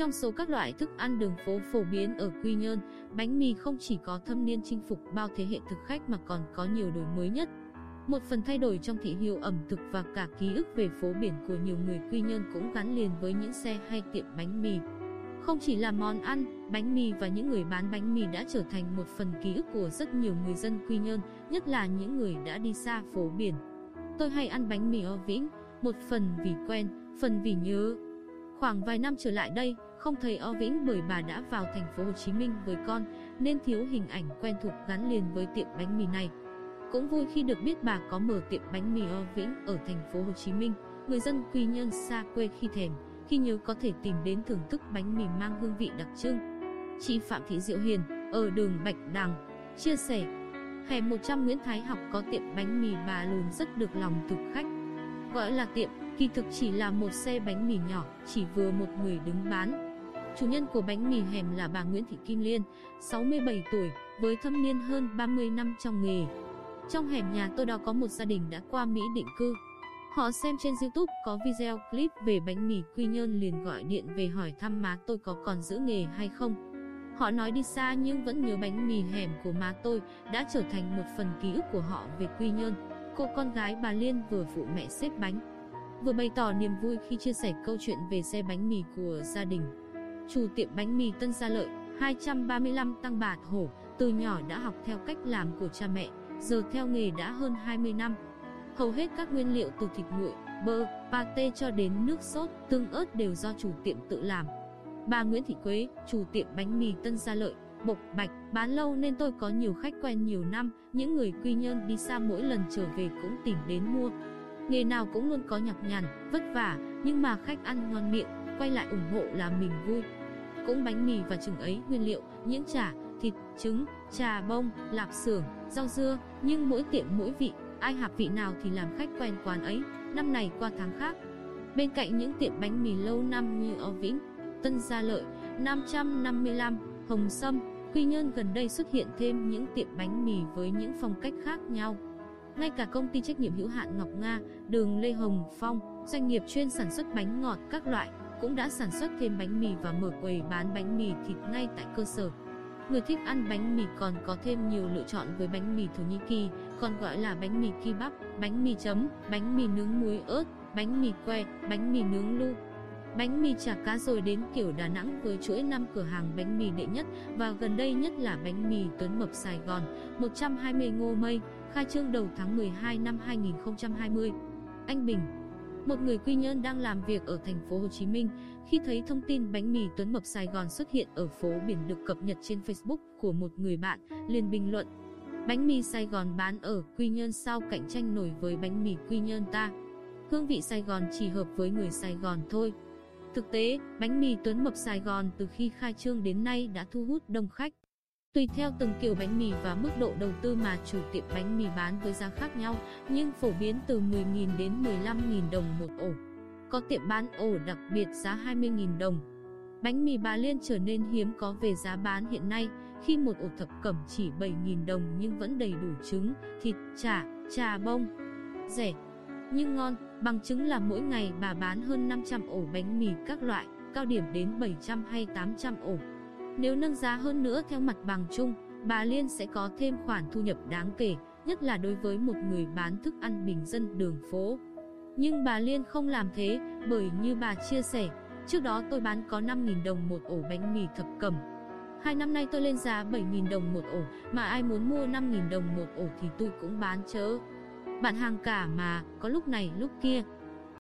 Trong số các loại thức ăn đường phố phổ biến ở Quy Nhơn, bánh mì không chỉ có thâm niên chinh phục bao thế hệ thực khách mà còn có nhiều đổi mới nhất. Một phần thay đổi trong thị hiếu ẩm thực và cả ký ức về phố biển của nhiều người Quy Nhơn cũng gắn liền với những xe hay tiệm bánh mì. Không chỉ là món ăn, bánh mì và những người bán bánh mì đã trở thành một phần ký ức của rất nhiều người dân Quy Nhơn, nhất là những người đã đi xa phố biển. Tôi hay ăn bánh mì ở Vĩnh, một phần vì quen, phần vì nhớ. Khoảng vài năm trở lại đây, không thấy O Vĩnh bởi bà đã vào thành phố Hồ Chí Minh với con, nên thiếu hình ảnh quen thuộc gắn liền với tiệm bánh mì này. Cũng vui khi được biết bà có mở tiệm bánh mì O Vĩnh ở thành phố Hồ Chí Minh. Người dân Quy Nhơn xa quê khi thèm, khi nhớ có thể tìm đến thưởng thức bánh mì mang hương vị đặc trưng. Chị Phạm Thị Diệu Hiền ở đường Bạch Đằng chia sẻ, hẻm 100 Nguyễn Thái Học có tiệm bánh mì bà Lùn rất được lòng thực khách. Gọi là tiệm, kỳ thực chỉ là một xe bánh mì nhỏ, chỉ vừa một người đứng bán. Chủ nhân của bánh mì hẻm là bà Nguyễn Thị Kim Liên, 67 tuổi, với thâm niên hơn 30 năm trong nghề. Trong hẻm nhà tôi đó có một gia đình đã qua Mỹ định cư. Họ xem trên YouTube có video clip về bánh mì Quy Nhơn liền gọi điện về hỏi thăm má tôi có còn giữ nghề hay không. Họ nói đi xa nhưng vẫn nhớ bánh mì hẻm của má tôi đã trở thành một phần ký ức của họ về Quy Nhơn. Cô con gái bà Liên vừa phụ mẹ xếp bánh, vừa bày tỏ niềm vui khi chia sẻ câu chuyện về xe bánh mì của gia đình. Chủ tiệm bánh mì Tân Gia Lợi, 235 Tăng Bà Thổ, từ nhỏ đã học theo cách làm của cha mẹ, giờ theo nghề đã hơn 20 năm. Hầu hết các nguyên liệu từ thịt nguội, bơ, pate cho đến nước sốt, tương ớt đều do chủ tiệm tự làm. Bà Nguyễn Thị Quế, chủ tiệm bánh mì Tân Gia Lợi, bộc bạch, bán lâu nên tôi có nhiều khách quen nhiều năm, những người quy nhơn đi xa mỗi lần trở về cũng tìm đến mua. Nghề nào cũng luôn có nhọc nhằn, vất vả, nhưng mà khách ăn ngon miệng, quay lại ủng hộ là mình vui. Cũng bánh mì và trứng ấy nguyên liệu, những chả, thịt, trứng, trà bông, lạp xưởng, rau dưa, nhưng mỗi tiệm mỗi vị, ai hạp vị nào thì làm khách quen quán ấy, năm này qua tháng khác. Bên cạnh những tiệm bánh mì lâu năm như ở Vĩnh, Tân Gia Lợi, 555, Hồng Sâm, Quy Nhơn gần đây xuất hiện thêm những tiệm bánh mì với những phong cách khác nhau. Ngay cả công ty trách nhiệm hữu hạn Ngọc Nga, đường Lê Hồng Phong, doanh nghiệp chuyên sản xuất bánh ngọt các loại, cũng đã sản xuất thêm bánh mì và mở quầy bán bánh mì thịt ngay tại cơ sở. Người thích ăn bánh mì còn có thêm nhiều lựa chọn với bánh mì Thổ Nhĩ Kỳ, còn gọi là bánh mì kebab, bánh mì chấm, bánh mì nướng muối ớt, bánh mì que, bánh mì nướng lu. Bánh mì chả cá rồi đến kiểu Đà Nẵng với chuỗi 5 cửa hàng bánh mì đệ nhất và gần đây nhất là bánh mì Tuấn Mập Sài Gòn, 120 Ngô Mây, khai trương đầu tháng 12 năm 2020. Anh Bình một người quy nhơn đang làm việc ở thành phố Hồ Chí Minh, khi thấy thông tin bánh mì Tuấn Mập Sài Gòn xuất hiện ở phố biển được cập nhật trên Facebook của một người bạn, liền bình luận: Bánh mì Sài Gòn bán ở Quy Nhơn sao cạnh tranh nổi với bánh mì Quy Nhơn ta? Hương vị Sài Gòn chỉ hợp với người Sài Gòn thôi. Thực tế, bánh mì Tuấn Mập Sài Gòn từ khi khai trương đến nay đã thu hút đông khách. Tùy theo từng kiểu bánh mì và mức độ đầu tư mà chủ tiệm bánh mì bán với giá khác nhau, nhưng phổ biến từ 10.000 đến 15.000 đồng một ổ. Có tiệm bán ổ đặc biệt giá 20.000 đồng. Bánh mì bà Liên trở nên hiếm có về giá bán hiện nay, khi một ổ thập cẩm chỉ 7.000 đồng nhưng vẫn đầy đủ trứng, thịt, chả, trà bông. Rẻ, nhưng ngon, bằng chứng là mỗi ngày bà bán hơn 500 ổ bánh mì các loại, cao điểm đến 700 hay 800 ổ. Nếu nâng giá hơn nữa theo mặt bằng chung, bà Liên sẽ có thêm khoản thu nhập đáng kể, nhất là đối với một người bán thức ăn bình dân đường phố. Nhưng bà Liên không làm thế, bởi như bà chia sẻ, trước đó tôi bán có 5.000 đồng một ổ bánh mì thập cẩm. Hai năm nay tôi lên giá 7.000 đồng một ổ, mà ai muốn mua 5.000 đồng một ổ thì tôi cũng bán chớ. Bạn hàng cả mà, có lúc này lúc kia,